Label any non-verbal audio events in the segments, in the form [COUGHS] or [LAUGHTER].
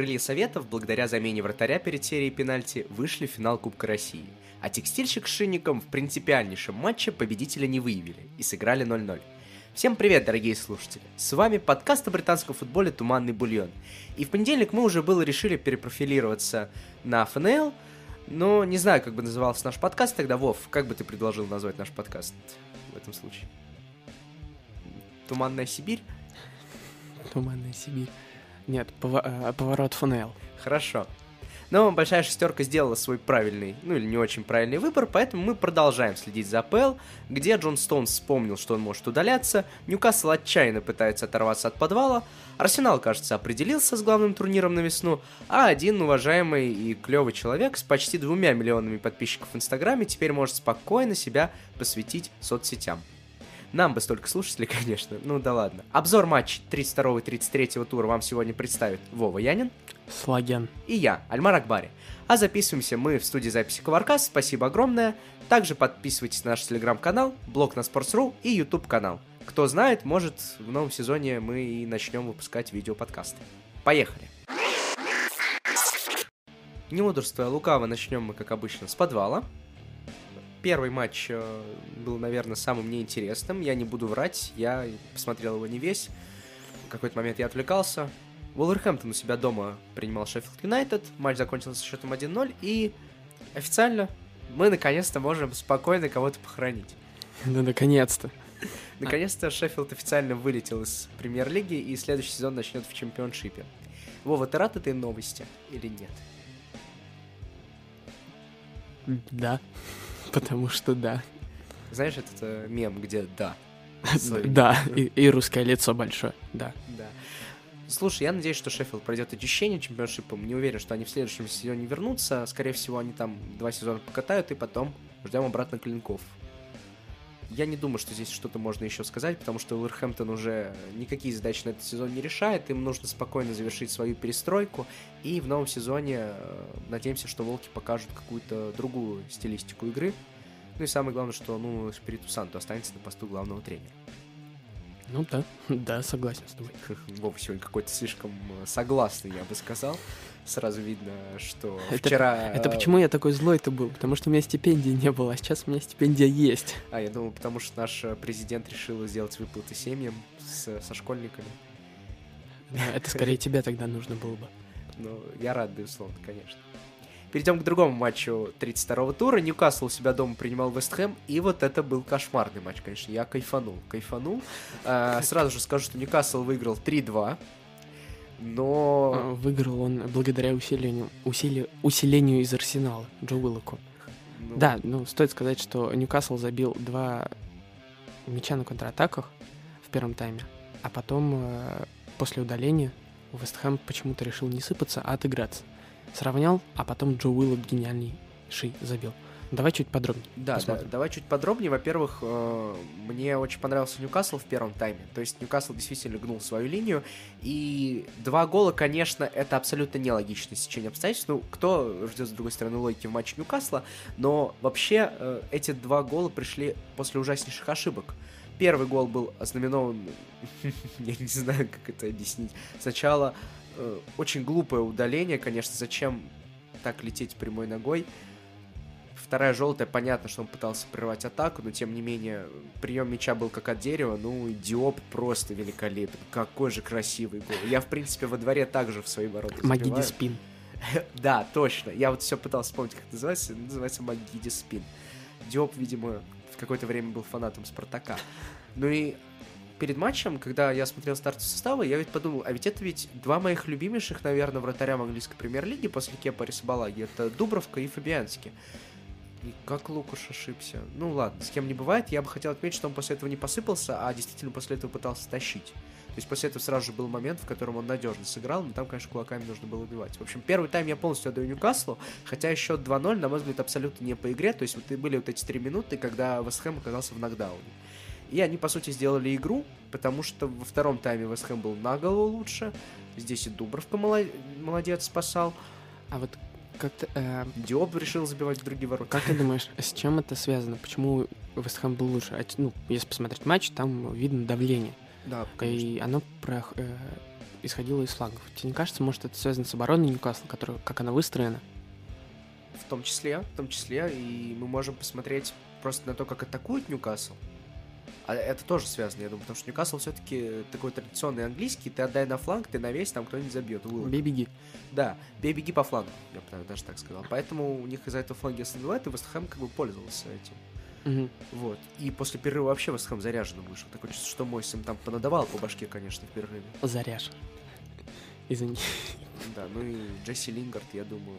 Крылья Советов, благодаря замене вратаря перед серией пенальти, вышли в финал Кубка России. А текстильщик с Шинником в принципиальнейшем матче победителя не выявили и сыграли 0-0. Всем привет, дорогие слушатели! С вами подкаст о британском футболе «Туманный бульон». И в понедельник мы уже было решили перепрофилироваться на ФНЛ, но не знаю, как бы назывался наш подкаст тогда. Вов, как бы ты предложил назвать наш подкаст в этом случае? «Туманная Сибирь»? Туманная Сибирь. Нет, э, поворот ФНЛ. Хорошо. Но большая шестерка сделала свой правильный, ну или не очень правильный выбор, поэтому мы продолжаем следить за АПЛ, где Джон Стоунс вспомнил, что он может удаляться, Ньюкасл отчаянно пытается оторваться от подвала, Арсенал, кажется, определился с главным турниром на весну, а один уважаемый и клевый человек с почти двумя миллионами подписчиков в Инстаграме теперь может спокойно себя посвятить соцсетям. Нам бы столько слушателей, [LAUGHS] конечно. Ну да ладно. Обзор матчей 32 и 33 тура вам сегодня представит Вова Янин. Слаген. И я, Альмар Акбари. А записываемся мы в студии записи Коваркас. Спасибо огромное. Также подписывайтесь на наш телеграм-канал, блог на Sports.ru и YouTube канал. Кто знает, может в новом сезоне мы и начнем выпускать видеоподкасты. Поехали! Не мудрствуя лукаво, начнем мы, как обычно, с подвала. Первый матч э, был, наверное, самым неинтересным. Я не буду врать, я посмотрел его не весь. В какой-то момент я отвлекался. Уолверхэмптон у себя дома принимал Шеффилд Юнайтед. Матч закончился счетом 1-0. И официально мы наконец-то можем спокойно кого-то похоронить. [LAUGHS] Да, наконец-то. [LAUGHS] Наконец-то Шеффилд официально вылетел из премьер-лиги, и следующий сезон начнет в чемпионшипе. Вова, ты рад этой новости или нет? Да. [LAUGHS] Потому что да. Знаешь, этот э, мем, где да. Да, и, и русское лицо большое, да. Да. Слушай, я надеюсь, что Шеффилд пройдет очищение чемпионшипом. Не уверен, что они в следующем сезоне вернутся. Скорее всего, они там два сезона покатают, и потом ждем обратно клинков. Я не думаю, что здесь что-то можно еще сказать, потому что Уилверхэмптон уже никакие задачи на этот сезон не решает. Им нужно спокойно завершить свою перестройку. И в новом сезоне э, надеемся, что Волки покажут какую-то другую стилистику игры. Ну и самое главное, что ну, Спириту Санту останется на посту главного тренера. Ну да, [LAUGHS] да, согласен с тобой. [LAUGHS] Вова сегодня какой-то слишком э, согласный, я бы сказал. Сразу видно, что [LAUGHS] Это- вчера... Это э, почему я такой злой-то был? Потому что у меня стипендии не было, а сейчас у меня стипендия есть. А, я думал, потому что наш э, президент решил сделать выплаты семьям с- со школьниками. Да, Это скорее тебе тогда нужно было бы. Ну, я рад, безусловно, конечно. Перейдем к другому матчу 32-го тура. Ньюкасл у себя дома принимал Вест Хэм, и вот это был кошмарный матч, конечно. Я кайфанул, кайфанул. А, сразу же скажу, что Ньюкасл выиграл 3-2, но... А, Выиграл он благодаря усилению, усили- усилению из Арсенала, Джо Уиллоку. ну, Да, ну, стоит сказать, что Ньюкасл забил два мяча на контратаках в первом тайме, а потом э, после удаления Вестхэм почему-то решил не сыпаться, а отыграться. Сравнял, а потом Джо Уиллок гениальнейший забил. Давай чуть подробнее. Да, да, давай чуть подробнее. Во-первых, э, мне очень понравился Ньюкасл в первом тайме. То есть Ньюкасл действительно гнул свою линию. И два гола, конечно, это абсолютно нелогичное сечение обстоятельств. Ну, кто ждет, с другой стороны, логики в матче Ньюкасла? Но вообще э, эти два гола пришли после ужаснейших ошибок. Первый гол был ознаменован... [LAUGHS] Я не знаю, как это объяснить. Сначала э, очень глупое удаление, конечно. Зачем так лететь прямой ногой? Вторая желтая, понятно, что он пытался прервать атаку, но тем не менее, прием мяча был как от дерева, ну, Диоп просто великолепен. Какой же красивый гол. Я, в принципе, во дворе также в свои ворота Магиди забиваю. Спин. [LAUGHS] Да, точно. Я вот все пытался вспомнить, как это называется. Называется Магиди Спин. Диоп, видимо, в какое-то время был фанатом Спартака. Ну и перед матчем, когда я смотрел стартовый состава, я ведь подумал, а ведь это ведь два моих любимейших, наверное, вратаря в английской премьер-лиге после Кепа Рисабалаги. Это Дубровка и Фабианский. И как Лукаш ошибся. Ну ладно, с кем не бывает. Я бы хотел отметить, что он после этого не посыпался, а действительно после этого пытался тащить. То есть после этого сразу же был момент, в котором он надежно сыграл, но там, конечно, кулаками нужно было убивать. В общем, первый тайм я полностью отдаю Ньюкаслу, хотя счет 2-0, на мой взгляд, абсолютно не по игре. То есть вот и были вот эти три минуты, когда Вестхэм оказался в нокдауне. И они, по сути, сделали игру, потому что во втором тайме Вестхэм был на голову лучше. Здесь и Дубровка моло- молодец спасал. А вот как-то... э, Диоп решил забивать в другие ворота. как ты думаешь, с чем это связано? Почему Вестхэм был лучше? А, Ну, если посмотреть матч, там видно давление. Да, конечно. И оно про- э, исходило из флангов. Тебе не кажется, может, это связано с обороной Ньюкасла, которая, как она выстроена? В том числе, в том числе, и мы можем посмотреть просто на то, как атакует Ньюкасл. А это тоже связано, я думаю, потому что Ньюкасл все-таки такой традиционный английский, ты отдай на фланг, ты на весь, там кто-нибудь забьет. Бей-беги. Да, бей-беги по флангу, я бы даже так сказал. Поэтому у них из-за этого фланги остановилает, и Вестхэм как бы пользовался этим. Угу. Вот. И после перерыва вообще Вестхэм заряженным вышел. Такое чувство, что Мойс им там понадавал по башке, конечно, в перерыве. Заряжен. Извини. Да, ну и Джесси Лингард, я думаю,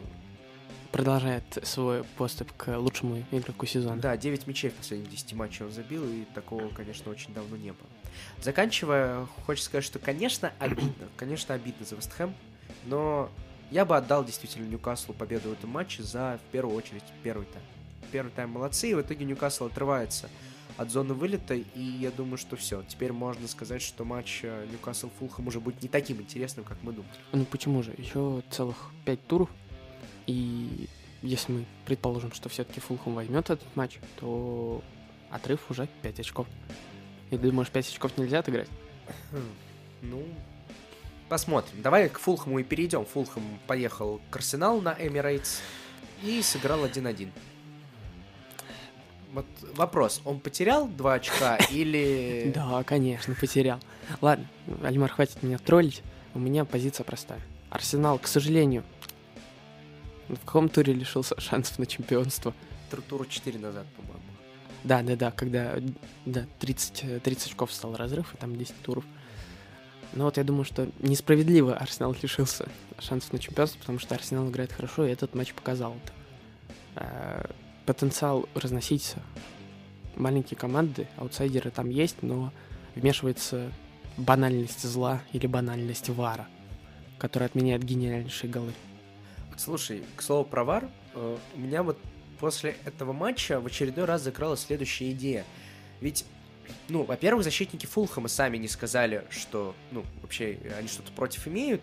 продолжает свой поступ к лучшему игроку сезона. Да, 9 мячей в последних 10 матчах он забил, и такого, конечно, очень давно не было. Заканчивая, хочется сказать, что, конечно, [CLEARS THROAT] обидно. Конечно, обидно за Вестхэм, но я бы отдал действительно Ньюкаслу победу в этом матче за, в первую очередь, первый тайм. Первый тайм молодцы, и в итоге Ньюкасл отрывается от зоны вылета, и я думаю, что все. Теперь можно сказать, что матч э, Ньюкасл-Фулхэм уже будет не таким интересным, как мы думали. Ну почему же? Еще целых пять туров и если мы предположим, что все-таки Фулхам возьмет этот матч, то отрыв уже 5 очков. И думаешь, 5 очков нельзя отыграть? Хм, ну, посмотрим. Давай к Фулхаму и перейдем. Фулхам поехал к Арсеналу на Эмирейтс и сыграл 1-1. Вот вопрос, он потерял 2 очка [LAUGHS] или... Да, конечно, потерял. Ладно, Альмар, хватит меня троллить. У меня позиция простая. Арсенал, к сожалению, в каком туре лишился шансов на чемпионство? Туру 4 назад, по-моему. Да, да, да, когда да, 30, 30 очков стал разрыв, и там 10 туров. Но вот я думаю, что несправедливо Арсенал лишился шансов на чемпионство, потому что Арсенал играет хорошо, и этот матч показал это. А, потенциал разносить маленькие команды, аутсайдеры там есть, но вмешивается банальность зла или банальность вара, которая отменяет гениальнейшие голы. Слушай, к слову про ВАР, э, у меня вот после этого матча в очередной раз закралась следующая идея. Ведь, ну, во-первых, защитники Фулхэма сами не сказали, что, ну, вообще они что-то против имеют.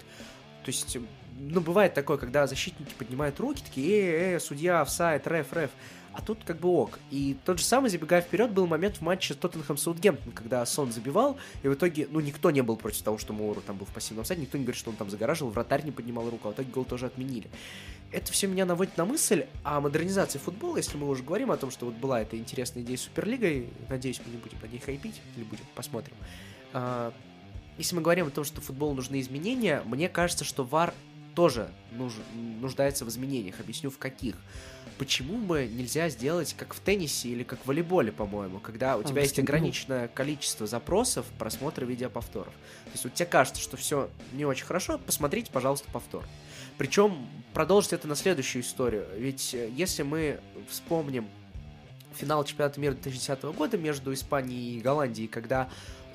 То есть, ну, бывает такое, когда защитники поднимают руки, такие, э, э, судья, офсайд, реф, реф а тут как бы ок. И тот же самый, забегая вперед, был момент в матче Тоттенхэм Саутгемптон, когда Сон забивал, и в итоге, ну, никто не был против того, что Моуру там был в пассивном сайде, никто не говорит, что он там загораживал, вратарь не поднимал руку, а в итоге гол тоже отменили. Это все меня наводит на мысль о модернизации футбола, если мы уже говорим о том, что вот была эта интересная идея с Суперлигой, надеюсь, мы не будем на ней хайпить, или будем, посмотрим. А, если мы говорим о том, что футболу нужны изменения, мне кажется, что VAR тоже нуж, нуждается в изменениях. Объясню, в каких почему бы нельзя сделать как в теннисе или как в волейболе, по-моему, когда у а, тебя есть ограниченное количество запросов просмотра видеоповторов. То есть вот тебе кажется, что все не очень хорошо, посмотрите, пожалуйста, повтор. Причем продолжить это на следующую историю. Ведь э, если мы вспомним финал чемпионата мира 2010 года между Испанией и Голландией, когда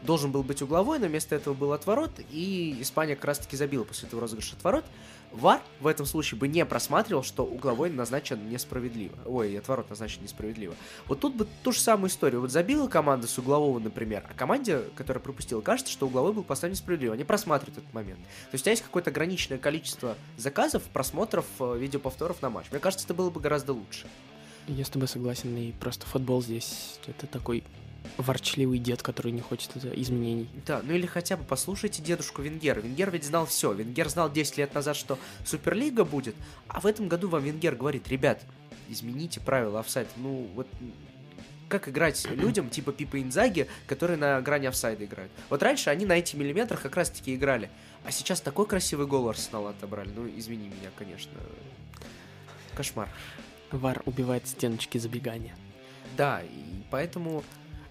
должен был быть угловой, но вместо этого был отворот, и Испания как раз-таки забила после этого розыгрыша отворот. ВАР в этом случае бы не просматривал, что угловой назначен несправедливо. Ой, отворот назначен несправедливо. Вот тут бы ту же самую историю. Вот забила команда с углового, например, а команде, которая пропустила, кажется, что угловой был поставлен несправедливо. Они просматривают этот момент. То есть у тебя есть какое-то ограниченное количество заказов, просмотров, э, видеоповторов на матч. Мне кажется, это было бы гораздо лучше. Я с тобой согласен, и просто футбол здесь это такой ворчливый дед, который не хочет изменений. Да, ну или хотя бы послушайте дедушку Венгера. Венгер ведь знал все. Венгер знал 10 лет назад, что Суперлига будет, а в этом году вам Венгер говорит, ребят, измените правила офсайд. Ну, вот как играть [CLEARS THROAT] людям типа Пипа Инзаги, которые на грани офсайда играют. Вот раньше они на эти миллиметрах как раз-таки играли. А сейчас такой красивый гол Арсенала отобрали. Ну, извини меня, конечно. Кошмар. Вар убивает стеночки забегания. Да, и поэтому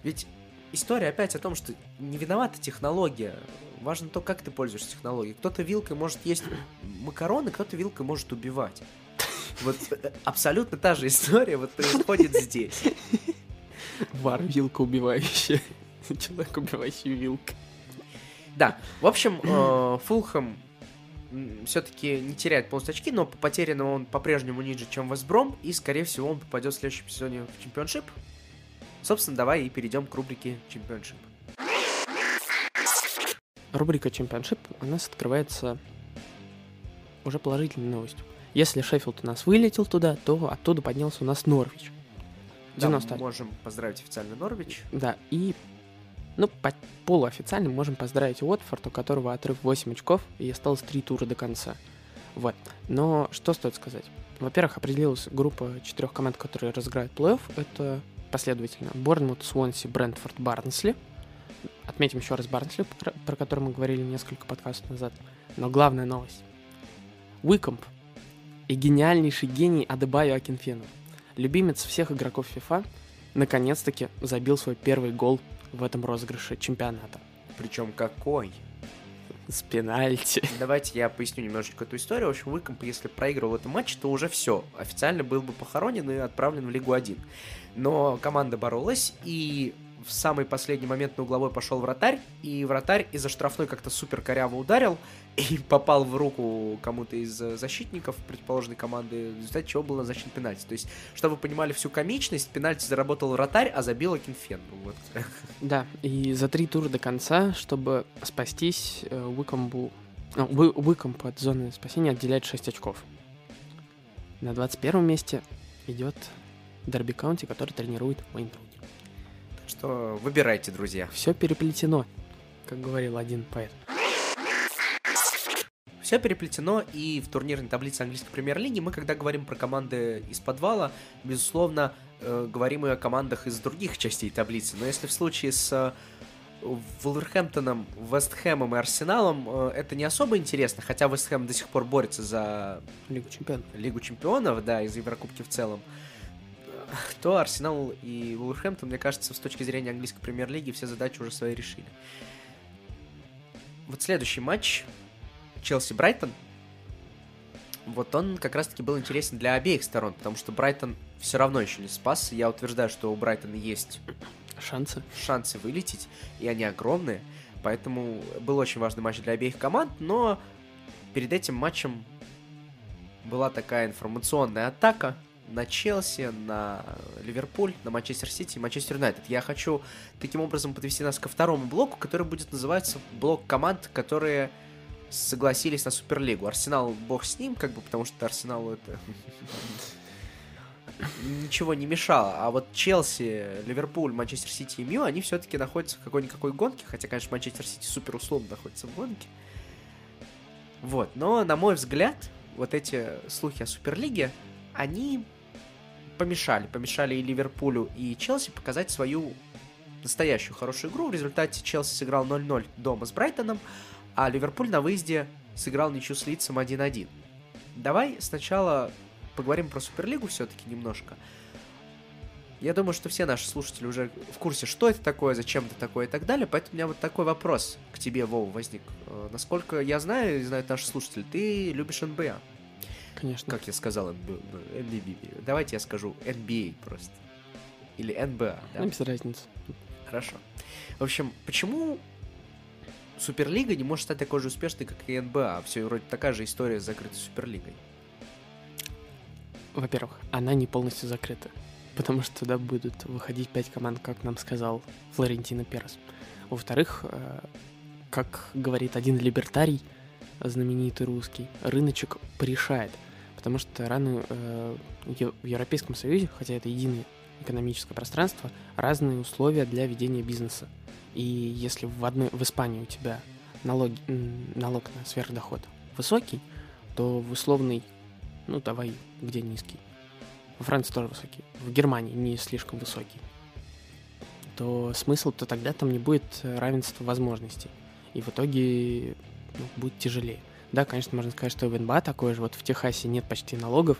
ведь история опять о том, что не виновата технология. Важно то, как ты пользуешься технологией. Кто-то вилкой может есть макароны, кто-то вилкой может убивать. Вот э, абсолютно та же история вот происходит здесь. Вар вилка убивающая. Человек, убивающий вилкой. Да, в общем, э, Фулхэм все-таки не теряет полностью очки, но по потерянному он по-прежнему ниже, чем Вест Бром, и, скорее всего, он попадет в следующем сезоне в чемпионшип. Собственно, давай и перейдем к рубрике Чемпионшип. Рубрика Чемпионшип у нас открывается уже положительной новостью. Если Шеффилд у нас вылетел туда, то оттуда поднялся у нас Норвич. 90. Да, мы можем поздравить официально Норвич. Да, и Ну, по полуофициально можем поздравить Уотфорд, у которого отрыв 8 очков, и осталось 3 тура до конца. Вот. Но что стоит сказать? Во-первых, определилась группа четырех команд, которые разыграют плей-офф. Это последовательно Борнмут, Свонси, Брентфорд, Барнсли. Отметим еще раз Барнсли, про который мы говорили несколько подкастов назад. Но главная новость. Уикомп и гениальнейший гений Адебайо Акинфену, любимец всех игроков FIFA, наконец-таки забил свой первый гол в этом розыгрыше чемпионата. Причем какой? С пенальти. [LAUGHS] Давайте я поясню немножечко эту историю. В общем, Выкомп, если проигрывал этот матч, то уже все. Официально был бы похоронен и отправлен в Лигу 1. Но команда боролась, и в самый последний момент на угловой пошел вратарь, и вратарь из-за штрафной как-то супер коряво ударил [LAUGHS] и попал в руку кому-то из э, защитников предположенной команды, в результате чего был назначен пенальти. То есть, чтобы вы понимали всю комичность, пенальти заработал вратарь, а забил Акинфенва. Вот. [LAUGHS] Да, и за три тура до конца, чтобы спастись, Уикомбу... Ну, Уикомб от зоны спасения отделяет 6 очков. На 21 месте идет Дерби Каунти, который тренирует Уэйн что выбирайте, друзья. Все переплетено, как говорил один поэт. Все переплетено, и в турнирной таблице английской премьер-лиги мы, когда говорим про команды из подвала, безусловно, э, говорим и о командах из других частей таблицы. Но если в случае с э, Вулверхэмптоном, Вестхэмом и Арсеналом э, это не особо интересно, хотя Вестхэм до сих пор борется за Лигу чемпионов, Лигу чемпионов да, из Еврокубки в целом то Арсенал и Вулверхэмптон, мне кажется, с точки зрения английской премьер-лиги все задачи уже свои решили. Вот следующий матч Челси-Брайтон. Вот он как раз-таки был интересен для обеих сторон, потому что Брайтон все равно еще не спас. Я утверждаю, что у Брайтона есть шансы, шансы вылететь, и они огромные. Поэтому был очень важный матч для обеих команд, но перед этим матчем была такая информационная атака на Челси, на Ливерпуль, на Манчестер Сити и Манчестер Юнайтед. Я хочу таким образом подвести нас ко второму блоку, который будет называться блок команд, которые согласились на Суперлигу. Арсенал, бог с ним, как бы, потому что Арсеналу это [LAUGHS] ничего не мешало. А вот Челси, Ливерпуль, Манчестер Сити и Мью, они все-таки находятся в какой-никакой гонке, хотя, конечно, Манчестер Сити супер условно находится в гонке. Вот, но, на мой взгляд, вот эти слухи о Суперлиге, они помешали. Помешали и Ливерпулю, и Челси показать свою настоящую хорошую игру. В результате Челси сыграл 0-0 дома с Брайтоном, а Ливерпуль на выезде сыграл ничью с Лицем 1-1. Давай сначала поговорим про Суперлигу все-таки немножко. Я думаю, что все наши слушатели уже в курсе, что это такое, зачем это такое и так далее, поэтому у меня вот такой вопрос к тебе, Вова, возник. Э, насколько я знаю, и знают наши слушатели, ты любишь НБА. Конечно. Как я сказал, NBA. Давайте я скажу NBA просто. Или NBA, да? Ну, без разницы. Хорошо. В общем, почему Суперлига не может стать такой же успешной, как и НБА? Все вроде такая же история с закрытой Суперлигой. Во-первых, она не полностью закрыта, потому что туда будут выходить пять команд, как нам сказал Флорентино Перес. Во-вторых, э, как говорит один либертарий, знаменитый русский, рыночек порешает – потому что рано э, в Европейском Союзе, хотя это единое экономическое пространство, разные условия для ведения бизнеса. И если в, одной, в Испании у тебя налог, налог на сверхдоход высокий, то в условный, ну давай, где низкий, во Франции тоже высокий, в Германии не слишком высокий, то смысл-то тогда там не будет равенства возможностей. И в итоге ну, будет тяжелее. Да, конечно, можно сказать, что в НБА такое же. Вот в Техасе нет почти налогов,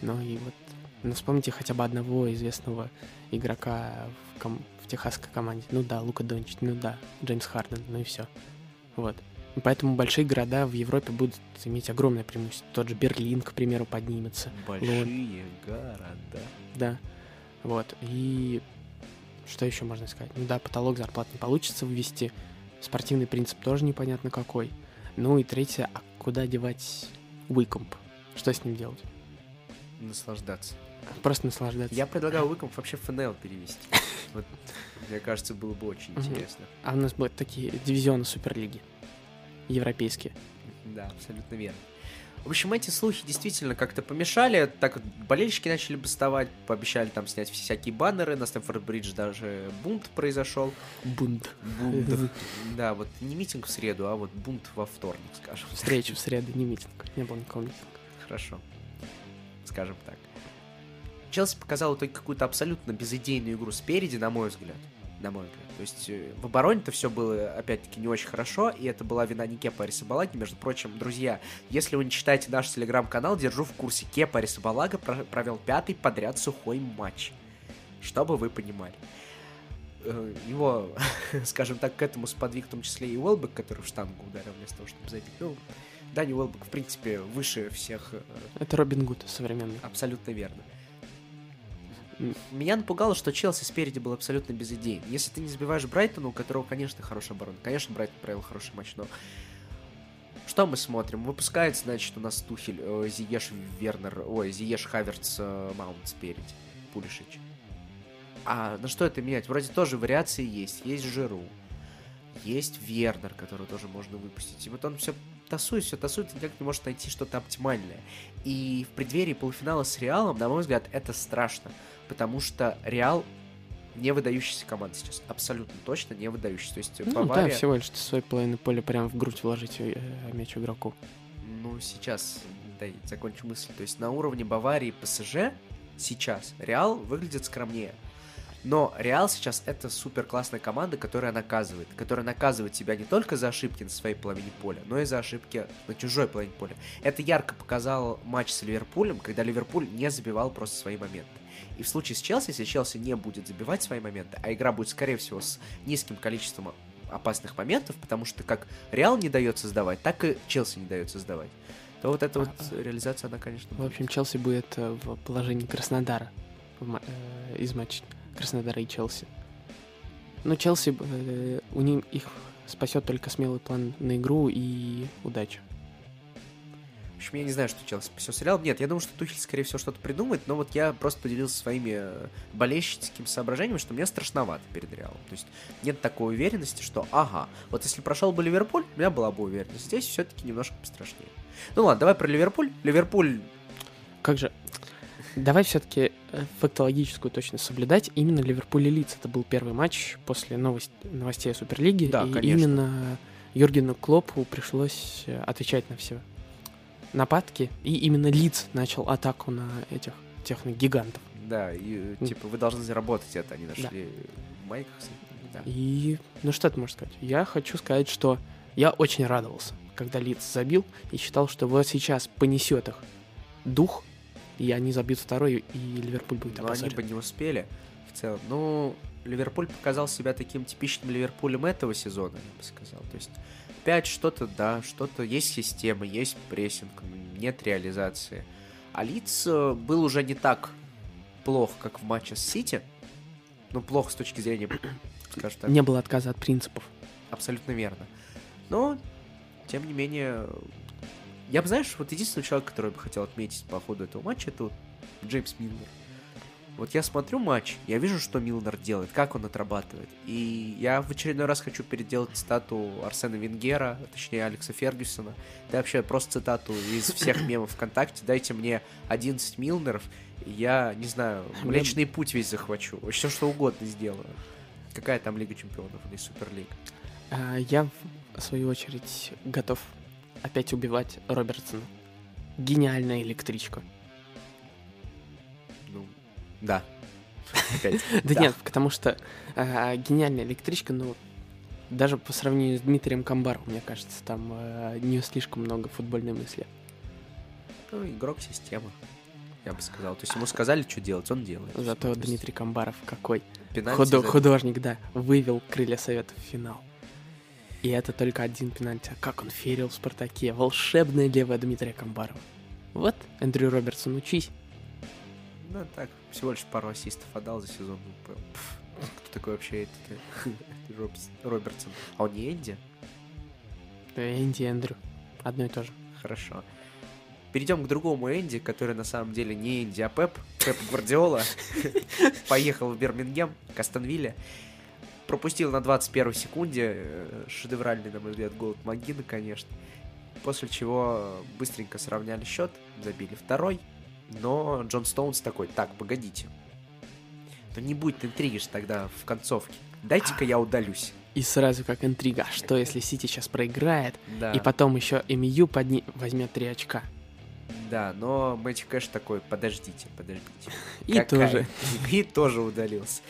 но и вот ну, вспомните хотя бы одного известного игрока в, ком- в техасской команде. Ну да, Лука Дончич, ну да, Джеймс Харден, ну и все. Вот. И поэтому большие города в Европе будут иметь огромное преимущество. Тот же Берлин, к примеру, поднимется. Большие Лон... города. Да. Вот. И что еще можно сказать? Ну да, потолок зарплат не получится ввести. Спортивный принцип тоже непонятно какой. Ну и третье, а куда девать Уикомп? Что с ним делать? Наслаждаться. Просто наслаждаться. Я предлагаю Уикомп вообще в ФНЛ перевести. [LAUGHS] Вот, мне кажется, было бы очень интересно. А у нас будут такие дивизионы Суперлиги. Европейские. Да, абсолютно верно. В общем, эти слухи действительно как-то помешали, так болельщики начали бастовать, пообещали там снять всякие баннеры, на Стэнфорд-Бридж даже бунт произошел. Бунт. Бунт. Да, вот не митинг в среду, а вот бунт во вторник, скажем. Встреча в среду, не митинг. Не было никакого митинга. Хорошо. Скажем так. Челси показал в итоге какую-то абсолютно безыдейную игру спереди, на мой взгляд. На мой взгляд. То есть э, в обороне-то все было, опять-таки, не очень хорошо, и это была вина не Кепа Арисабалаги. Между прочим, друзья, если вы не читаете наш телеграм-канал, держу в курсе. Кепа Арисабалага провел пятый подряд сухой матч. Чтобы вы понимали. Э, его, [LAUGHS] скажем так, к этому сподвиг в том числе и Уэлбек, который в штангу ударил вместо того, чтобы забить. Ну, Дани Уэлбек, в принципе, выше всех. Э, это Робин Гуд современный. Абсолютно верно. Меня напугало, что Челси спереди был абсолютно без идей. Если ты не забиваешь Брайтону, у которого, конечно, хорошая оборона. Конечно, Брайтон провел хороший матч, но... Что мы смотрим? Выпускается, значит, у нас Тухель, э, Зиеш Вернер, ой, Зиеш Хаверц, э, Маунт спереди, Пулишич. А на что это менять? Вроде тоже вариации есть. Есть Жиру, есть Вернер, который тоже можно выпустить. И вот он все тасует, все тасует, и никак не может найти что-то оптимальное. И в преддверии полуфинала с Реалом, на мой взгляд, это страшно потому что Реал не выдающаяся команда сейчас. Абсолютно точно не выдающаяся. То есть ну, Бавария... да, всего лишь ты свой половину поля прямо в грудь вложить э, мяч игроку. Ну, сейчас, да, закончу мысль. То есть на уровне Баварии и ПСЖ сейчас Реал выглядит скромнее. Но Реал сейчас это супер классная команда, которая наказывает. Которая наказывает тебя не только за ошибки на своей половине поля, но и за ошибки на чужой половине поля. Это ярко показал матч с Ливерпулем, когда Ливерпуль не забивал просто свои моменты. И в случае с Челси, если Челси не будет забивать свои моменты, а игра будет, скорее всего, с низким количеством опасных моментов, потому что как Реал не дает создавать, так и Челси не дает создавать, то вот эта вот реализация, она, конечно... В общем, Челси будет э, в положении Краснодара э, из матча Краснодара и Челси. Но Челси, э, у них их спасет только смелый план на игру и удача общем, я не знаю, что Челси спасет сериал. Нет, я думаю, что Тухель, скорее всего, что-то придумает, но вот я просто поделился своими э, болельщическими соображениями, что мне страшновато перед Реалом. То есть нет такой уверенности, что ага, вот если прошел бы Ливерпуль, у меня была бы уверенность. Здесь все-таки немножко пострашнее. Ну ладно, давай про Ливерпуль. Ливерпуль... Как же... Давай все-таки э, фактологическую точность соблюдать. Именно Ливерпуль и Лиц это был первый матч после новость, новостей о Суперлиге. Да, и конечно. именно Юргену Клопу пришлось э, отвечать на все нападки, и именно Лиц начал атаку на этих техногигантов. Да, и типа вы должны заработать это, они нашли да. Майк. Да. И ну что ты можешь сказать? Я хочу сказать, что я очень радовался, когда Лиц забил, и считал, что вот сейчас понесет их дух, и они забьют второй, и Ливерпуль будет Но они бы не успели в целом. Ну, Ливерпуль показал себя таким типичным Ливерпулем этого сезона, я бы сказал. То есть опять что-то, да, что-то, есть система, есть прессинг, нет реализации. А Лиц э, был уже не так плох, как в матче с Сити. Ну, плохо с точки зрения, [CLEARS THROAT] скажем так. Не было отказа от принципов. Абсолютно верно. Но, тем не менее, я бы, знаешь, вот единственный человек, который бы хотел отметить по ходу этого матча, это вот Джеймс Миллер. Вот я смотрю матч, я вижу, что Милнер делает, как он отрабатывает. И я в очередной раз хочу переделать цитату Арсена Венгера, точнее Алекса Фергюсона. Да вообще просто цитату из всех [COUGHS] мемов ВКонтакте. Дайте мне 11 Милнеров, я, не знаю, Млечный Путь весь захвачу. Все что угодно сделаю. Какая там Лига Чемпионов или Суперлига? А, я, в свою очередь, готов опять убивать Робертсона. Гениальная электричка. Да. [LAUGHS] Да нет, потому что а, гениальная электричка, ну, даже по сравнению с Дмитрием Камбаровым, мне кажется, там а, не слишком много футбольной мысли. Ну, игрок системы, я бы сказал. То есть ему сказали, что делать, он делает. Зато Дмитрий Камбаров какой художник, да, вывел крылья Совета в финал. И это только один пенальти. А как он ферил в Спартаке. Волшебная левая Дмитрия Камбарова. Вот, Эндрю Робертсон, учись. Ну, так, всего лишь пару ассистов отдал за сезон. Ну, кто такой вообще этот [LAUGHS] Робертсон? А он не Энди? Энди Эндрю. Одно и то же. Хорошо. Перейдем к другому Энди, который на самом деле не Энди, а Пеп. Пеп Гвардиола. [LAUGHS] Поехал в Бирмингем, к Астонвилле. Пропустил на 21 секунде. Э, шедевральный, на мой взгляд, гол от Магина, конечно. после чего быстренько сравняли счет, забили второй, но Джон Стоунс такой, так, погодите, то не будет интриги ж тогда в концовке. Дайте-ка я удалюсь. И сразу как интрига, что если Сити сейчас проиграет, Да, и потом еще МЮ подни... возьмет 3 очка. да, но Мэтью Кэш такой, подождите, подождите. [LAUGHS] И Какая тоже. интрига?» [LAUGHS] И тоже удалился.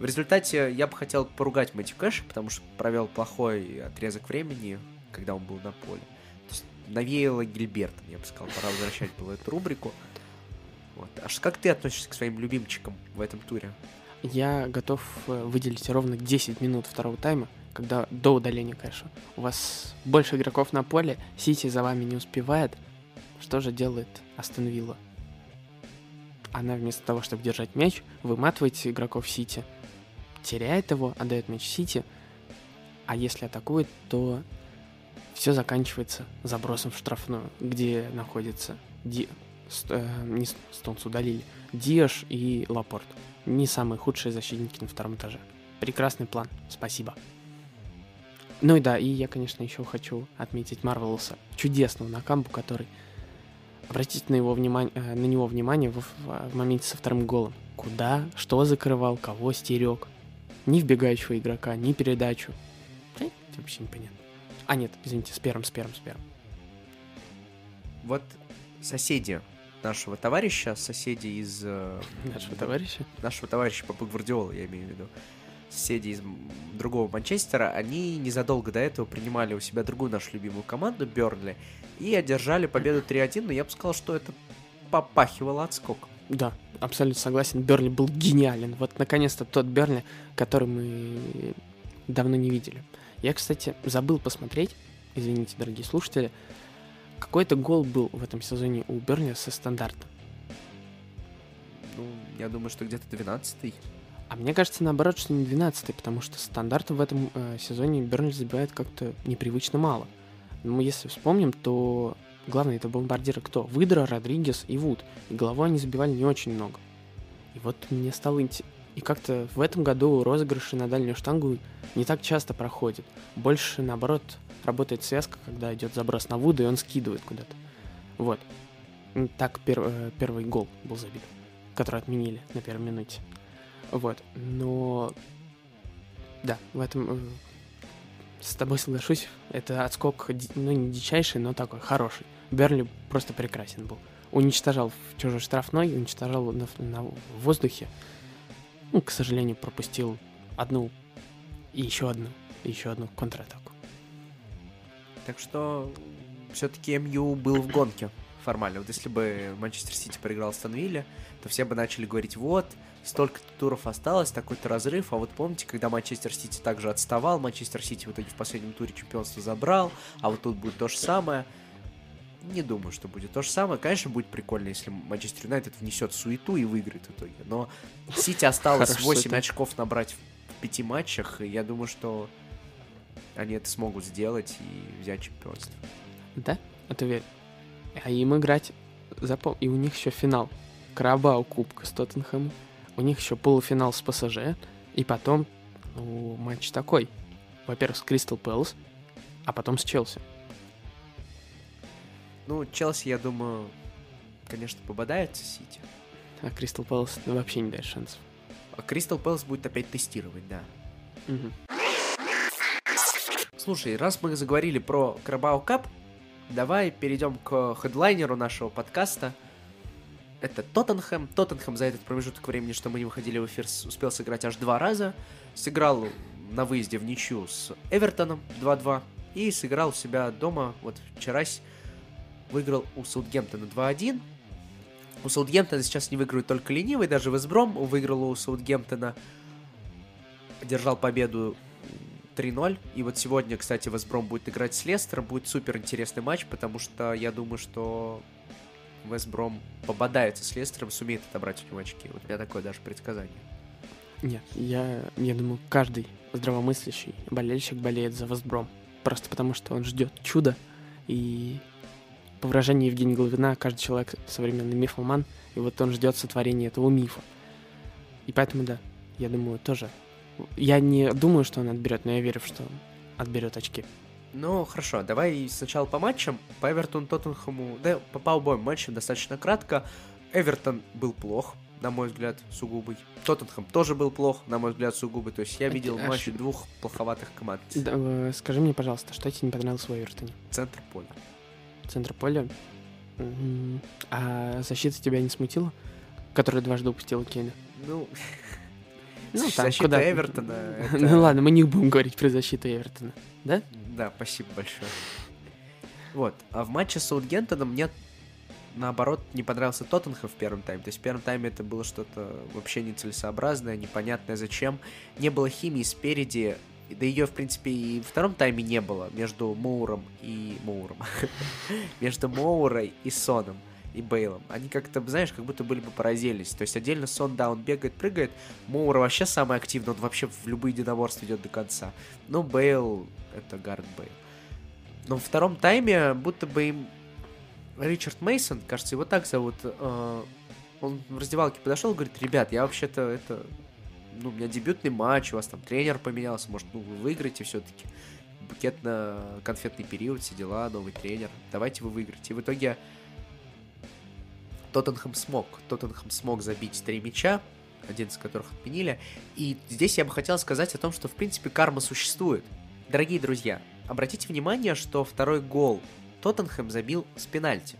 В результате я бы хотел поругать Мэтью Кэша, потому что провел плохой отрезок времени, когда он был на поле. То есть навеяло Гильбертом, я бы сказал, пора возвращать было эту рубрику. Вот. А как ты относишься к своим любимчикам в этом туре? Я готов э, выделить ровно 10 минут второго тайма, когда до удаления кэша. У вас больше игроков на поле, Сити за вами не успевает. Что же делает Астон Вилла? Она вместо того, чтобы держать мяч, выматывает игроков Сити, теряет его, отдает мяч Сити, а если атакует, то все заканчивается забросом в штрафную, где находится Ди... Ст- э, не Стоунс удалили, Диаш и Лапорт. Не самые худшие защитники на втором этаже. Прекрасный план, спасибо. Ну и да, и я, конечно, еще хочу отметить Марвелоса, чудесного Накамбу, который... Обратите на, его внимание, э, на него внимание в, в- в моменте со вторым голом. Куда, что закрывал, кого стерег. Ни вбегающего игрока, ни передачу. Э, Вообще непонятно. А, нет, извините, с первым, с первым, с первым. Вот соседи нашего товарища, соседи из... э, Нашего товарища. нашего товарища Папы Гвардиола, я имею в виду, соседи из другого Манчестера, они незадолго до этого принимали у себя другую нашу любимую команду, Бернли, и одержали победу 3-1, но я бы сказал, что это попахивало отскоком. Да, абсолютно согласен. Берли был гениален. Вот наконец-то тот Берли, который мы давно не видели. Я, кстати, забыл посмотреть, извините, дорогие слушатели, какой-то гол был в этом сезоне у Берли со стандарта. Ну, я думаю, что где-то 12-й. А мне кажется, наоборот, что не 12 потому что стандартов в этом э, сезоне Бернли забивает как-то непривычно мало. Ну, если вспомним, то главные это бомбардиры кто? Выдра, Родригес и Вуд. И головой они забивали не очень много. И вот мне стало интересно. И как-то в этом году розыгрыши на дальнюю штангу не так часто проходят. Больше, наоборот, работает связка, когда идет заброс на Вуда, и он скидывает куда-то. Вот. Так пер- э, первый гол был забит, который отменили на первой минуте. Вот. Но... Да, в этом... э, С тобой соглашусь. Это отскок, ну, не дичайший, но такой хороший. Берли просто прекрасен был. Уничтожал в чужой штрафной, уничтожал на, на воздухе. Ну, к сожалению, пропустил одну и еще одну, и еще одну контратаку. Так что все-таки МЮ был в гонке формально. Вот если бы Манчестер Сити проиграл Станвилле, то все бы начали говорить, вот, столько туров осталось, такой-то разрыв, а вот помните, когда Манчестер Сити также отставал, Манчестер Сити в итоге в последнем туре чемпионство забрал, а вот тут будет то же самое. Не думаю, что будет то же самое. Конечно, будет прикольно, если Манчестер Юнайтед внесет суету и выиграет в итоге. Но Сити осталось Хорошо, 8 суета. очков набрать в пяти матчах, и я думаю, что они это смогут сделать и взять чемпионство. Да? Это верь. А им играть запом... И у них еще финал. Карабау Кубка с Тоттенхэмом. У них еще полуфинал с ПСЖ. И потом, ну, матч такой. Во-первых, с Кристал Пэлас, а потом с Челси. Ну, Челси, я думаю, конечно, пободается Сити. А Кристал Пэлас вообще не дает шансов. А Кристал Пэлас будет опять тестировать, да. Мгм. Слушай, раз мы заговорили про Карабау Кап, давай перейдем к хедлайнеру нашего подкаста. Это Тоттенхэм. Тоттенхэм за этот промежуток времени, что мы не выходили в эфир, успел сыграть аж два раза. Сыграл на выезде в ничью с Эвертоном 2-2. И сыграл у себя дома, вот вчера выиграл у Саутгемптона 2-1. У Саутгемптона сейчас не выигрывает только ленивый, даже Весбром выиграл у Саутгемптона. Одержал победу 3-0. И вот сегодня, кстати, Весбром будет играть с Лестером. Будет супер интересный матч, потому что я думаю, что Весбром пободается с Лестером, сумеет отобрать у него очки. Вот у меня такое даже предсказание. Нет, я, я думаю, каждый здравомыслящий болельщик болеет за Вестбром. Просто потому, что он ждет чуда. И по выражению Евгения Головина, каждый человек современный мифоман, и вот он ждет сотворения этого мифа. И поэтому, да, я думаю, тоже. Я не думаю, что он отберет, но я верю, что он отберет очки. Ну, хорошо, давай сначала по матчам. По Эвертон Тоттенхэму, да, по, по обоим матчам достаточно кратко. Эвертон был плох, на мой взгляд, сугубый. Тоттенхэм тоже был плох, на мой взгляд, сугубый. То есть я А видел а матчи двух плоховатых команд. Да, э, скажи мне, пожалуйста, что тебе не понравилось в Эвертоне? Центр поля. Центр поля? А защита тебя не смутила? Которая дважды упустила Кейна? Ну, Ну, там защита куда- Эвертона. [LAUGHS] это- Ну ладно, мы не будем говорить про защиту Эвертона. Да? Да, спасибо большое. Вот. А в матче с Саутгемптоном мне наоборот не понравился Тоттенхэм в первом тайме. То есть в первом тайме это было что-то вообще нецелесообразное, непонятное зачем. Не было химии спереди. Да ее, в принципе, и в втором тайме не было между Моуром и Моуром. [LAUGHS] между Моурой и Соном и Бейлом. Они как-то, знаешь, как будто были бы поразились. То есть отдельно Сон, да, он бегает, прыгает. Моура вообще самый активный, он вообще в любые единоборства идет до конца. Ну, Бейл, это Гард Бейл. Но во втором тайме будто бы им Ричард Мейсон, кажется, его так зовут, э, он в раздевалке подошел говорит, ребят, я вообще-то это, ну, у меня дебютный матч, у вас там тренер поменялся, может, ну, вы выиграете все-таки. Букетно-конфетный период, все дела, новый тренер. Давайте вы выиграете. И в итоге Тоттенхэм смог. Тоттенхэм смог забить три мяча, один из которых отменили. И здесь я бы хотел сказать о том, что, в принципе, карма существует. Дорогие друзья, обратите внимание, что второй гол Тоттенхэм забил с пенальти.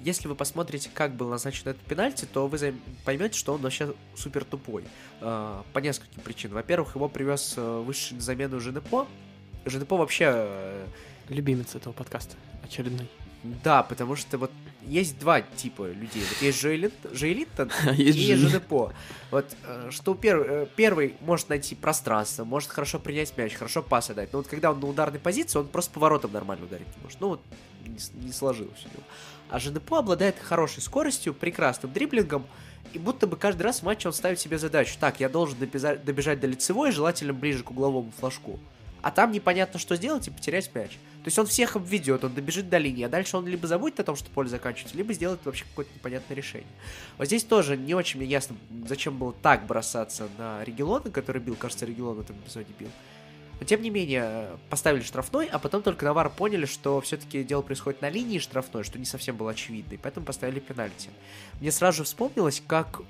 Если вы посмотрите, как был назначен этот пенальти, то вы поймете, что он вообще супер тупой. Э, По нескольким причинам. Во-первых, его привез э, вышедший на замену Женепо. Женепо вообще э, Любимец этого подкаста. Очередной. да, потому что вот есть два типа людей. Вот есть Жоэлит, Жоэлиттон А [LAUGHS] и Женепо. Вот э, что пер- э, первый может найти пространство, может хорошо принять мяч, хорошо пас отдать. Но вот когда он на ударной позиции, он просто поворотом нормально ударить не может. Ну вот не, не сложилось у него. А Женепо обладает хорошей скоростью, прекрасным дриблингом, и будто бы каждый раз в матче он ставит себе задачу. Так, я должен добежать, добежать до лицевой, желательно ближе к угловому флажку. А там непонятно, что сделать и потерять мяч. То есть он всех обведет, он добежит до линии, а дальше он либо забудет о том, что поле заканчивается, либо сделает вообще какое-то непонятное решение. Вот здесь тоже не очень мне ясно, зачем было так бросаться на Регелона, который бил, кажется, Регелон в этом эпизоде бил. Но тем не менее, поставили штрафной, а потом только на ВАР поняли, что все-таки дело происходит на линии штрафной, что не совсем было очевидно, и поэтому поставили пенальти. Мне сразу вспомнилось, как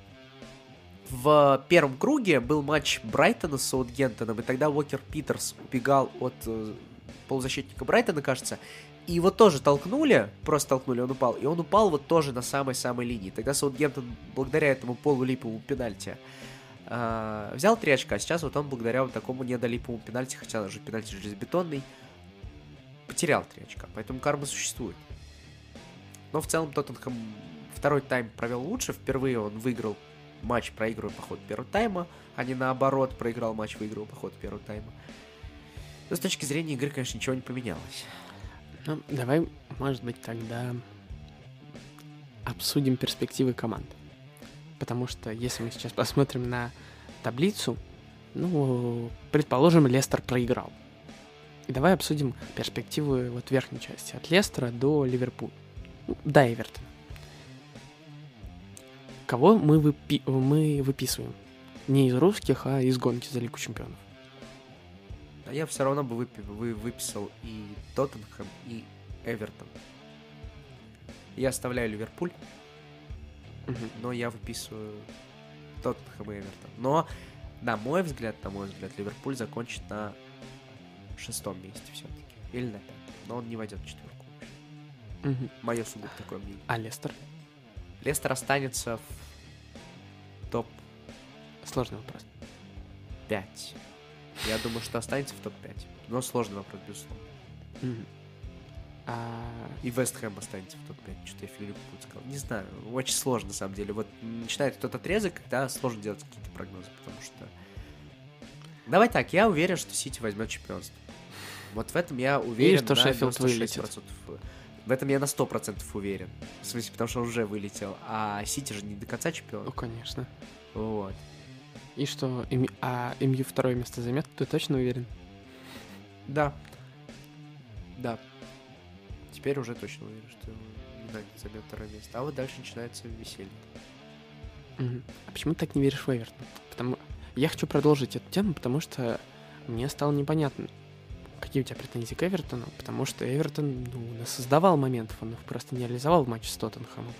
в первом круге был матч Брайтона с Саутгемптоном, и тогда Уокер Питерс убегал от э, полузащитника Брайтона, кажется, и его тоже толкнули, просто толкнули, он упал, и он упал вот тоже на самой-самой линии. Тогда Саутгемптон благодаря этому полулиповому пенальти а, взял 3 очка, а сейчас вот он благодаря вот такому недолиповому пенальти, хотя даже пенальти железобетонный, потерял 3 очка, поэтому карма существует. Но в целом Тоттенхэм второй тайм провел лучше, впервые он выиграл матч, проигрывая по ходу первого тайма, а не наоборот, проиграл матч, выиграл по ходу первого тайма. Но с точки зрения игры, конечно, ничего не поменялось. Ну, давай, может быть, тогда обсудим перспективы команд. Потому что если мы сейчас посмотрим на таблицу, ну, предположим, Лестер проиграл. И давай обсудим перспективы вот верхней части, от Лестера до Ливерпуля. Ну, До Эвертона. Кого мы, выпи- мы выписываем? Не из русских, а из гонки за Лигу Чемпионов. А я все равно бы выпи- вы- выписал и Тоттенхэм, и Эвертон. Я оставляю Ливерпуль. Но я выписываю Тоттенхэм и Эвертон. Но, на мой взгляд, на мой взгляд, Ливерпуль закончит на шестом месте все-таки. Или на пятом. Но он не войдет в четверку. Мое сугубо такое мнение. А Лестер? Лестер останется в топ-5. Сложный вопрос. Я думаю, что останется в топ-5. Но сложный вопрос, безусловно. А, И Вест Хэм останется в топ-5. Что-то я Филипп сказал. Не знаю, очень сложно на самом деле. Вот начинает тот отрезок, когда сложно делать какие-то прогнозы, потому что... Давай так, я уверен, что Сити возьмет чемпионство. Вот в этом я уверен что на Шеффилд 96%. В этом я на 100% уверен. В смысле, потому что он уже вылетел. А Сити же не до конца ну, чемпион. конечно. Вот. И что, М- а МЮ второе место займет, ты точно уверен? Да. Да. Теперь уже точно уверен, что Юнайтед займет второе место. А вот дальше начинается веселье. А почему ты так не веришь в Эвертон? Потому... Я хочу продолжить эту тему, потому что мне стало непонятно, какие у тебя претензии к Эвертону, потому что Эвертон ну, создавал моментов, он их просто не реализовал в матче с Тоттенхэмом.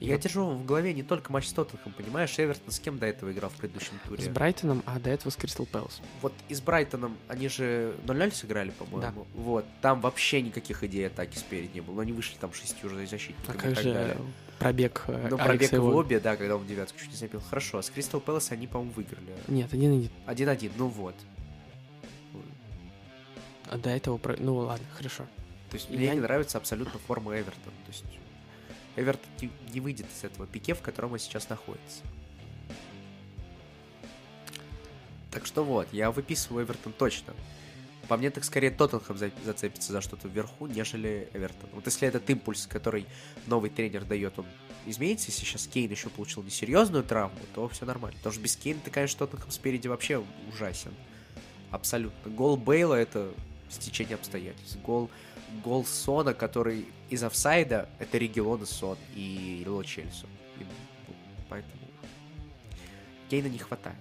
И я держу в голове не только матч с Тоттенхэм, понимаешь, Эвертон с кем до этого играл в предыдущем туре? С Брайтоном, а до этого с Кристал Пэлас. Вот и с Брайтоном они же 0-0 сыграли, по-моему. Да. Вот, там вообще никаких идей атаки спереди не было, но они вышли там шестью уже защитниками а как и же далее. пробег э, Ну, пробег в обе, да, когда он в девятку чуть не забил. Хорошо, а с Кристал Пэлас они, по-моему, выиграли. Нет, один-один. Один-один, ну вот. А до этого, ну ладно, хорошо. То есть мне не нравится абсолютно форма Эвертона. То есть Эвертон не, выйдет из этого пике, в котором он сейчас находится. Так что вот, я выписываю Эвертон точно. По мне, так скорее Тоттенхэм зацепится за что-то вверху, нежели Эвертон. Вот если этот импульс, который новый тренер дает, он изменится, если сейчас Кейн еще получил несерьезную травму, то все нормально. Потому что без Кейна ты, конечно, Тоттенхэм спереди вообще ужасен. Абсолютно. Гол Бейла — это стечение обстоятельств. Гол гол Сона, который из офсайда, это Регион Сон и Ло Чельсу. И, поэтому Кейна не хватает.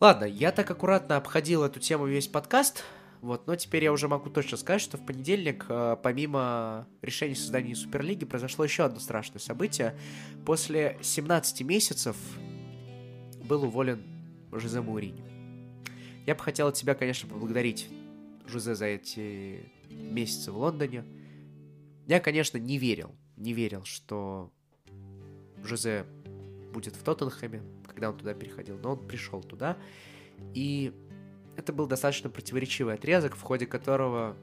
Ладно, я так аккуратно обходил эту тему весь подкаст, вот, но теперь я уже могу точно сказать, что в понедельник, э, помимо решения создания Суперлиги, произошло еще одно страшное событие. После 17 месяцев был уволен Жозе Мауриньо. Я бы хотел от тебя, конечно, поблагодарить Жузе за эти месяцы в Лондоне. Я, конечно, не верил, не верил, что Жузе будет в Тоттенхэме, когда он туда переходил, но он пришел туда, и это был достаточно противоречивый отрезок, в ходе которого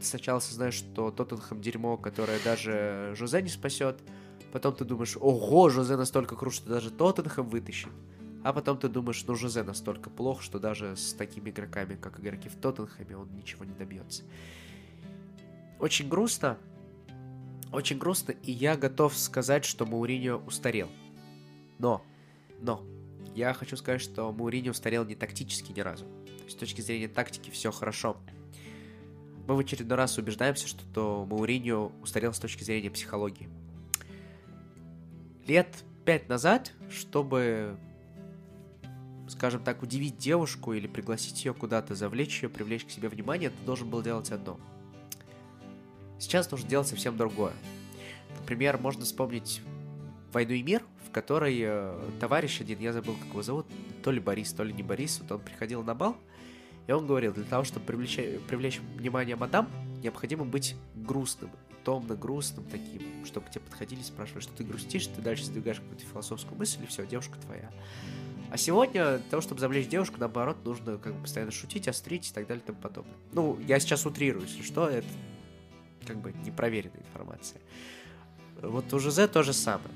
сначала осознаешь, что Тоттенхэм дерьмо, которое даже Жозе не спасет, потом ты думаешь, ого, Жозе настолько крут, что даже Тоттенхэм вытащит, а потом ты думаешь, ну Жозе настолько плох, что даже с такими игроками, как игроки в Тоттенхэме, он ничего не добьется. Очень грустно, очень грустно, и я готов сказать, что Мауриньо устарел. Но, но, я хочу сказать, что Мауриньо устарел не тактически ни разу. То есть с точки зрения тактики все хорошо. Мы в очередной раз убеждаемся, что Мауриньо устарел с точки зрения психологии. Лет пять назад, чтобы скажем так, удивить девушку или пригласить ее куда-то, завлечь ее, привлечь к себе внимание, ты должен был делать одно. Сейчас нужно делать совсем другое. Например, можно вспомнить «Войну и мир», в которой э, товарищ один, я забыл, как его зовут, то ли Борис, то ли не Борис, вот он приходил на бал, и он говорил, для того, чтобы привлечь, привлечь внимание мадам, необходимо быть грустным, томно-грустным таким, чтобы к тебе подходили, спрашивали, что ты грустишь, ты дальше сдвигаешь какую-то философскую мысль, и все, девушка твоя. А сегодня, для того, чтобы завлечь девушку, наоборот, нужно как бы постоянно шутить, острить и так далее и тому подобное. Ну, я сейчас утрирую, если что, это как бы непроверенная информация. Вот у Жозе то же самое.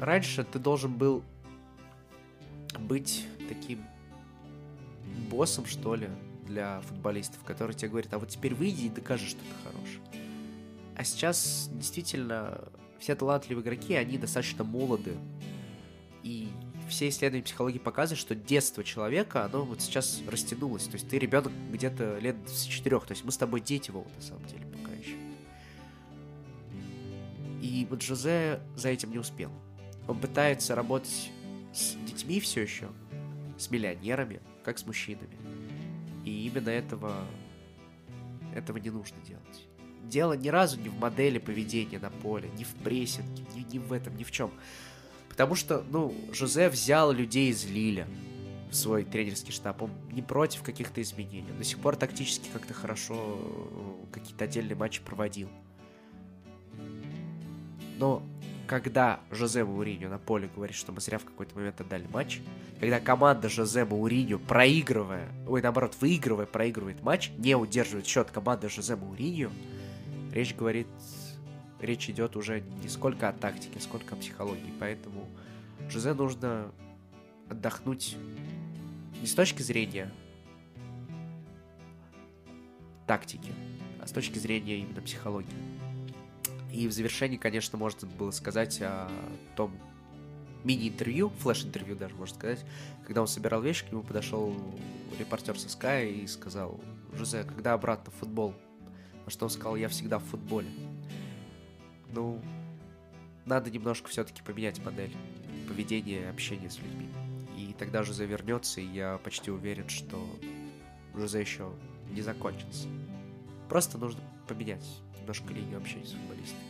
Раньше ты должен был быть таким боссом, что ли, для футболистов, который тебе говорит, а вот теперь выйди и докажи, что ты хорош. А сейчас действительно все талантливые игроки, они достаточно молоды. И все исследования психологии показывают, что детство человека, оно вот сейчас растянулось. То есть ты ребенок где-то лет с четырех. То есть мы с тобой дети, Вова, на самом деле, пока еще. И вот Жозе за этим не успел. Он пытается работать с детьми все еще, с миллионерами, как с мужчинами. И именно этого, этого не нужно делать. Дело ни разу не в модели поведения на поле, не в прессинге, ни, ни в этом, ни в чем. Потому что, ну, Жозе взял людей из Лиля в свой тренерский штаб. Он не против каких-то изменений. Он до сих пор тактически как-то хорошо э, какие-то отдельные матчи проводил. Но когда Жозе Мауриньо на поле говорит, что мы зря в какой-то момент отдали матч, когда команда Жозе Мауриньо, проигрывая, ой, наоборот, выигрывая, проигрывает матч, не удерживает счет команды Жозе Мауриньо, речь говорит речь идет уже не сколько о тактике, сколько о психологии. Поэтому Жозе нужно отдохнуть не с точки зрения тактики, а с точки зрения именно психологии. И в завершении, конечно, можно было сказать о том мини-интервью, флеш-интервью даже, можно сказать, когда он собирал вещи, к нему подошел репортер со Sky и сказал, Жозе, когда обратно в футбол? На что он сказал, я всегда в футболе ну, надо немножко все-таки поменять модель поведения и общения с людьми. И тогда же завернется, и я почти уверен, что Жозе еще не закончился. Просто нужно поменять немножко линию общения с футболистами.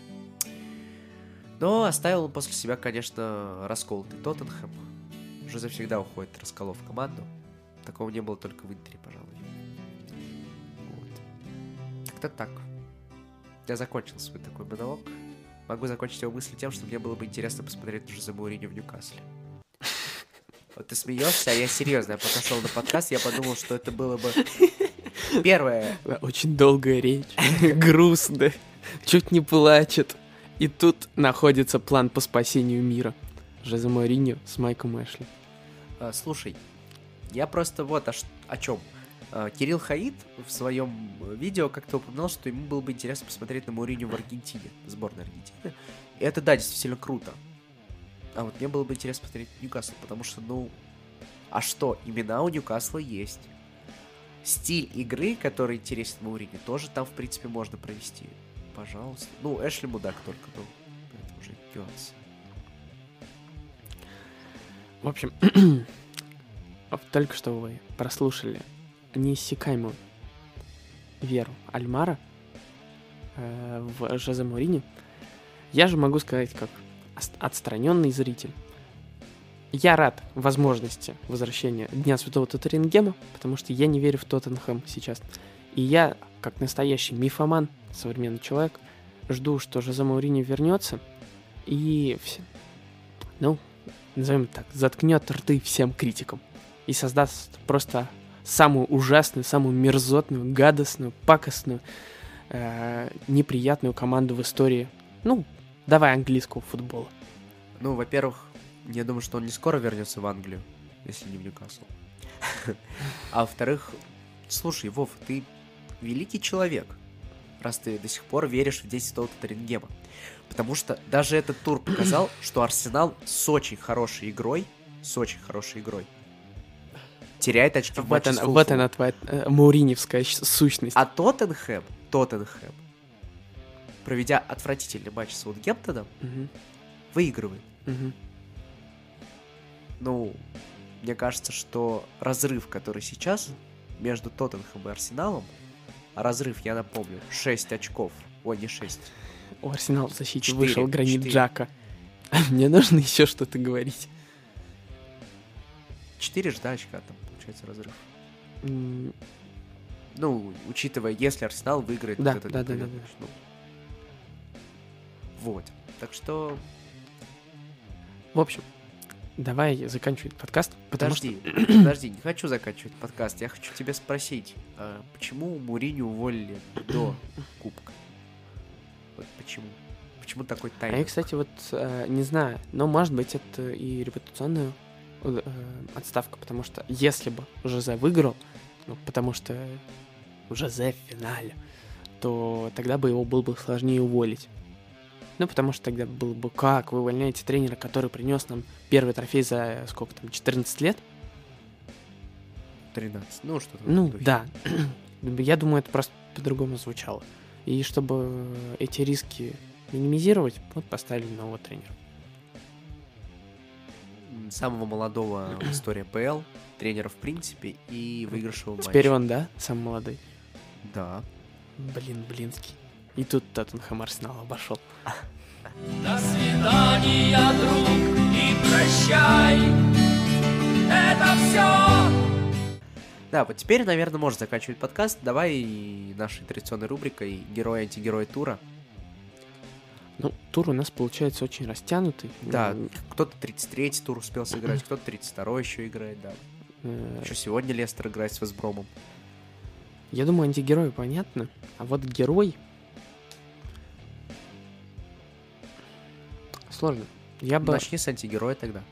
Но оставил он после себя, конечно, расколотый Тоттенхэм. Жозе всегда уходит расколов команду. Такого не было только в Интере, пожалуй. Вот. Как-то так. Я закончил свой такой монолог. Могу закончить его мысли тем, что мне было бы интересно посмотреть на Жозе Мауриньо в Ньюкасле. [LAUGHS] Вот ты смеешься, а я серьезно. Я пока шел на подкаст, я подумал, что это было бы первое. Очень долгая речь, [LAUGHS] грустно, чуть не плачет. И тут находится план по спасению мира. Жозе Мариньо с Майком Эшли. А, слушай, я просто вот о, о чем. А, Кирилл Хаид в своем видео как-то упоминал, что ему было бы интересно посмотреть на Мауриню в Аргентине, сборной Аргентины. И это, да, действительно круто. А вот мне было бы интересно посмотреть Ньюкасл, потому что, ну... А что, имена у Ньюкасла есть. Стиль игры, который интересен Мауриню, тоже там, в принципе, можно провести. Пожалуйста. Ну, Эшли мудак только, ну, это уже нюансы. В общем, [CLEARS THROAT] только что вы прослушали неиссякаемую веру Альмара э, в Жозе Мourinho. Я же могу сказать, как отстраненный зритель. Я рад возможности возвращения Дня Святого Тоттерингема, потому что я не верю в Тоттенхэм сейчас. И я, как настоящий мифоман, современный человек, жду, что Жозе Мауриньо вернется и все, ну, назовем так, заткнет рты всем критикам и создаст просто самую ужасную, самую мерзотную, гадостную, пакостную, э, неприятную команду в истории, ну, давай английского футбола. Ну, во-первых, я думаю, что он не скоро вернется в Англию, если не в Ньюкасл. А во-вторых, слушай, Вов, ты великий человек, раз ты до сих пор веришь в 10 Тоттерингема. Потому что даже этот тур показал, что Арсенал с очень хорошей игрой, с очень хорошей игрой, теряет очки в Вот, матче с вот она твоя э, мауриневская сущность. А Тоттенхэм, Тоттенхэм, проведя отвратительный матч с Саутгемптоном, Мгм, выигрывает. ну, мне кажется, что разрыв, который сейчас между Тоттенхэм и Арсеналом, а разрыв, я напомню, 6 очков, ой, не 6, У Арсенала в защите Четыре, вышел гранит четыре. Джака. [LAUGHS] Мне нужно еще что-то говорить. 4 же, да, очка там, получается, разрыв. Ну, учитывая, если Арсенал выиграет Да, вот этот да, да, да, матч, ну. Вот. Так что, В общем, давай заканчивать подкаст, подожди, [COUGHS] [COUGHS] подожди, не хочу заканчивать подкаст. Я хочу тебя спросить, а почему Муриню уволили до Кубка? Вот почему? Почему такой что... А тайминг? я, кстати, вот э, не знаю, но может быть это и репутационная э, отставка, потому что если бы Жозе выиграл, ну, потому что Жозе в финале, то тогда бы его было бы сложнее уволить. Ну, потому что тогда было бы как, вы увольняете тренера, который принес нам первый трофей за э, сколько там, 14 лет? 13. Ну, что-то Ну, да. [CLEARS THROAT] Я думаю, это просто по-другому звучало. И чтобы эти риски минимизировать, вот поставили нового тренера. Самого молодого в истории ПЛ, тренера в принципе и выигравшего матча. Теперь он, да, самый молодой? Да. Блин, блинский. И тут Тоттенхэм Арсенал обошел. [LAUGHS] До свидания, друг, и прощай. Это все. Да, вот теперь, наверное, можно заканчивать подкаст. Давай нашей традиционной рубрикой герой-антигерой тура. Ну, тур у нас получается очень растянутый. Да, кто-то 33-й тур успел сыграть, кто-то 32-й еще играет, да. э, Еще сегодня Лестер играет с Вестбромом. Я думаю, антигерой понятно. А вот герой... Сложно. Я бы... Начни с антигероя тогда.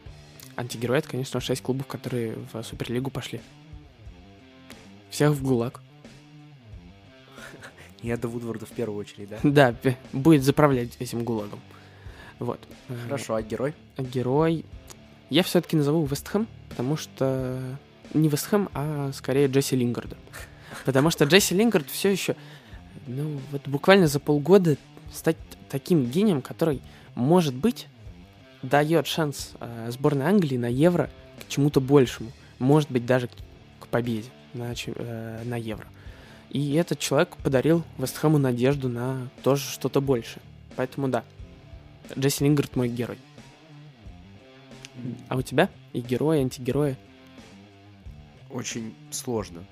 Антигерой это, конечно, 6 клубов, которые в Суперлигу пошли. Всех в ГУЛАГ. Я до Вудворда в первую очередь, да? Да, будет заправлять этим ГУЛАГом. Вот. Хорошо, а герой? Герой... Я все-таки назову Вестхэм, потому что... Не Вестхэм, а скорее Джесси Лингарда. Потому что Джесси Лингард все еще, ну, вот буквально за полгода стать таким гением, который, может быть, дает шанс э, сборной Англии на Евро к чему-то большему. Может быть, даже к, к победе. на, э, на Евро. И этот человек подарил Вестхэму надежду на тоже что-то большее. Поэтому да, Джесси Лингард мой герой. А у тебя? И герои, и антигерои? Очень сложно.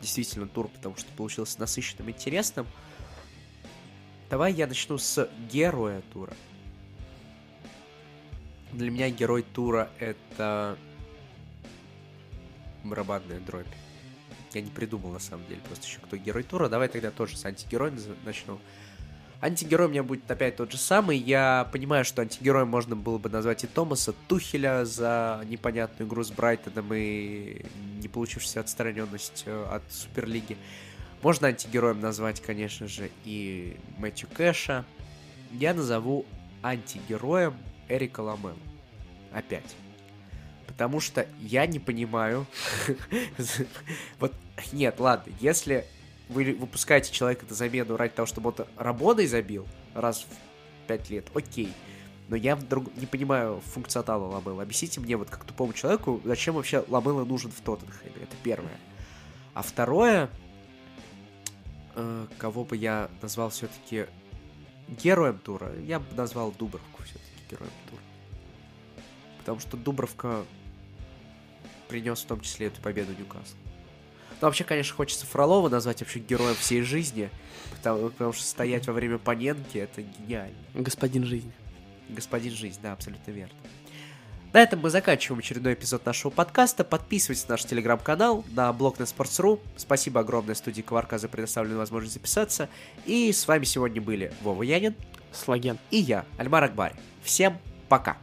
Действительно, тур, потому что получился насыщенным интересным. Давай я начну с героя тура. Для меня герой тура это барабанная дробь. Я не придумал, на самом деле, просто еще кто герой тура. Давай тогда тоже с антигероем начну. Антигерой у меня будет опять тот же самый. Я понимаю, что антигероем можно было бы назвать и Томаса Тухеля за непонятную игру с Брайтоном и не получившуюся отстраненность э, от Суперлиги. Можно антигероем назвать, конечно же, и Мэтью Кэша. Я назову антигероем Эрика Ламела. Опять. Потому что я не понимаю... [LAUGHS] Вот, нет, ладно, если вы выпускаете человека на замену ради того, чтобы он работой забил раз в пять лет, окей. Но я вдруг не понимаю функционала Ламела. Объясните мне, вот как тупому человеку, зачем вообще Ламела нужен в Тоттенхэме. Это первое. А второе, э, кого бы я назвал все-таки героем тура, я бы назвал Дубровку все-таки героем тура. Потому что Дубровка принес в том числе эту победу Ньюкаслу. Ну, вообще, конечно, хочется Фролова назвать вообще героем всей жизни, потому, потому что стоять во время Паненки — это гениально. Господин жизни. Господин жизнь, да, абсолютно верно. На этом мы заканчиваем очередной эпизод нашего подкаста. Подписывайтесь на наш телеграм-канал, на блог на Sports.ru. Спасибо огромное студии Коварка за предоставленную возможность записаться. И с вами сегодня были Вова Янин Слаген. и я, Альмар Акбари. Всем пока!